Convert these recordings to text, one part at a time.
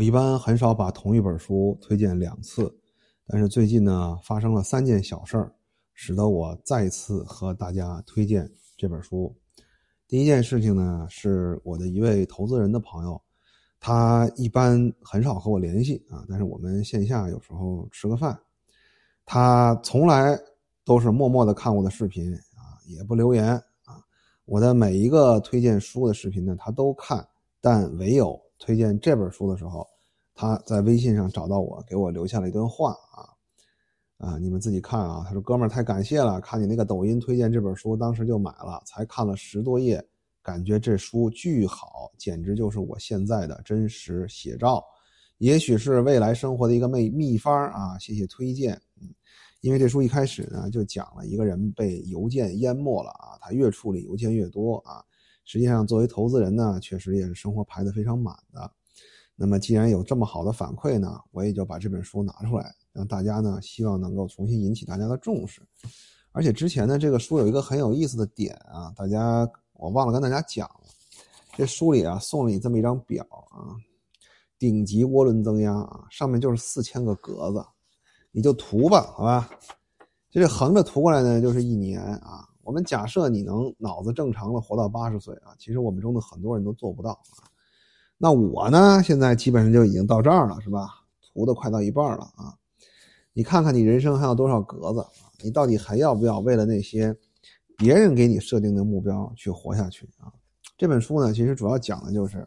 我一般很少把同一本书推荐两次，但是最近呢发生了三件小事儿，使得我再次和大家推荐这本书。第一件事情呢，是我的一位投资人的朋友，他一般很少和我联系啊，但是我们线下有时候吃个饭，他从来都是默默的看我的视频啊，也不留言啊。我的每一个推荐书的视频呢，他都看，但唯有。推荐这本书的时候，他在微信上找到我，给我留下了一段话啊啊！你们自己看啊。他说：“哥们儿，太感谢了，看你那个抖音推荐这本书，当时就买了，才看了十多页，感觉这书巨好，简直就是我现在的真实写照，也许是未来生活的一个秘秘方啊！谢谢推荐。嗯，因为这书一开始呢，就讲了一个人被邮件淹没了啊，他越处理邮件越多啊。”实际上，作为投资人呢，确实也是生活排得非常满的。那么，既然有这么好的反馈呢，我也就把这本书拿出来，让大家呢，希望能够重新引起大家的重视。而且之前呢，这个书有一个很有意思的点啊，大家我忘了跟大家讲了。这书里啊，送了你这么一张表啊，顶级涡轮增压啊，上面就是四千个格子，你就涂吧，好吧？就这横着涂过来呢，就是一年啊。我们假设你能脑子正常的活到八十岁啊，其实我们中的很多人都做不到啊。那我呢，现在基本上就已经到这儿了，是吧？涂的快到一半了啊。你看看你人生还有多少格子啊？你到底还要不要为了那些别人给你设定的目标去活下去啊？这本书呢，其实主要讲的就是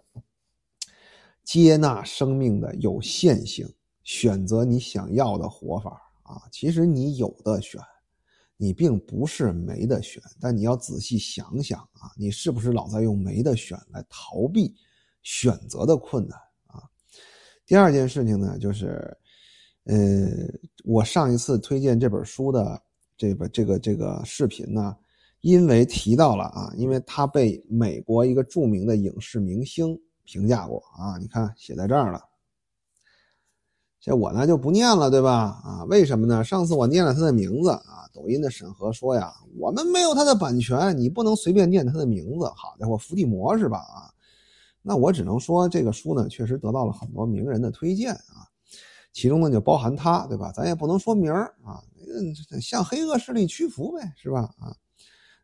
接纳生命的有限性，选择你想要的活法啊。其实你有的选。你并不是没得选，但你要仔细想想啊，你是不是老在用没得选来逃避选择的困难啊？第二件事情呢，就是，呃，我上一次推荐这本书的这个这个这个视频呢，因为提到了啊，因为他被美国一个著名的影视明星评价过啊，你看写在这儿了。这我呢就不念了，对吧？啊，为什么呢？上次我念了他的名字啊，抖音的审核说呀，我们没有他的版权，你不能随便念他的名字。好家伙，伏地魔是吧？啊，那我只能说这个书呢，确实得到了很多名人的推荐啊，其中呢就包含他，对吧？咱也不能说名儿啊，向黑恶势力屈服呗，是吧？啊，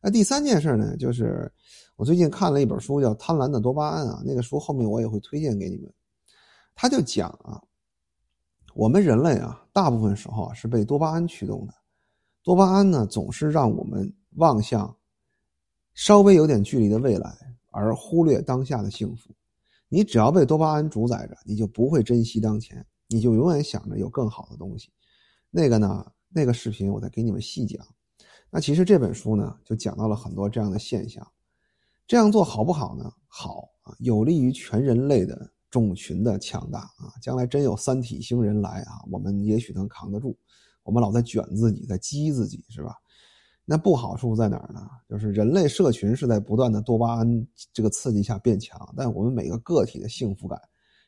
那第三件事呢，就是我最近看了一本书，叫《贪婪的多巴胺》啊，那个书后面我也会推荐给你们，他就讲啊。我们人类啊，大部分时候啊是被多巴胺驱动的。多巴胺呢，总是让我们望向稍微有点距离的未来，而忽略当下的幸福。你只要被多巴胺主宰着，你就不会珍惜当前，你就永远想着有更好的东西。那个呢，那个视频我再给你们细讲。那其实这本书呢，就讲到了很多这样的现象。这样做好不好呢？好啊，有利于全人类的。种群的强大，将来真有三体星人来啊，我们也许能扛得住。我们老在卷自己，在激自己，是吧？那不好处在哪儿呢？就是人类社群是在不断的多巴胺这个刺激下变强，但我们每个个体的幸福感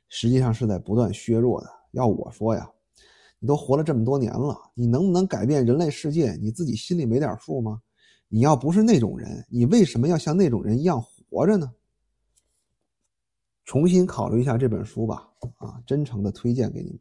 实际上是在不断削弱的。要我说呀，你都活了这么多年了，你能不能改变人类世界？你自己心里没点数吗？你要不是那种人，你为什么要像那种人一样活着呢？重新考虑一下这本书吧，啊，真诚的推荐给你们。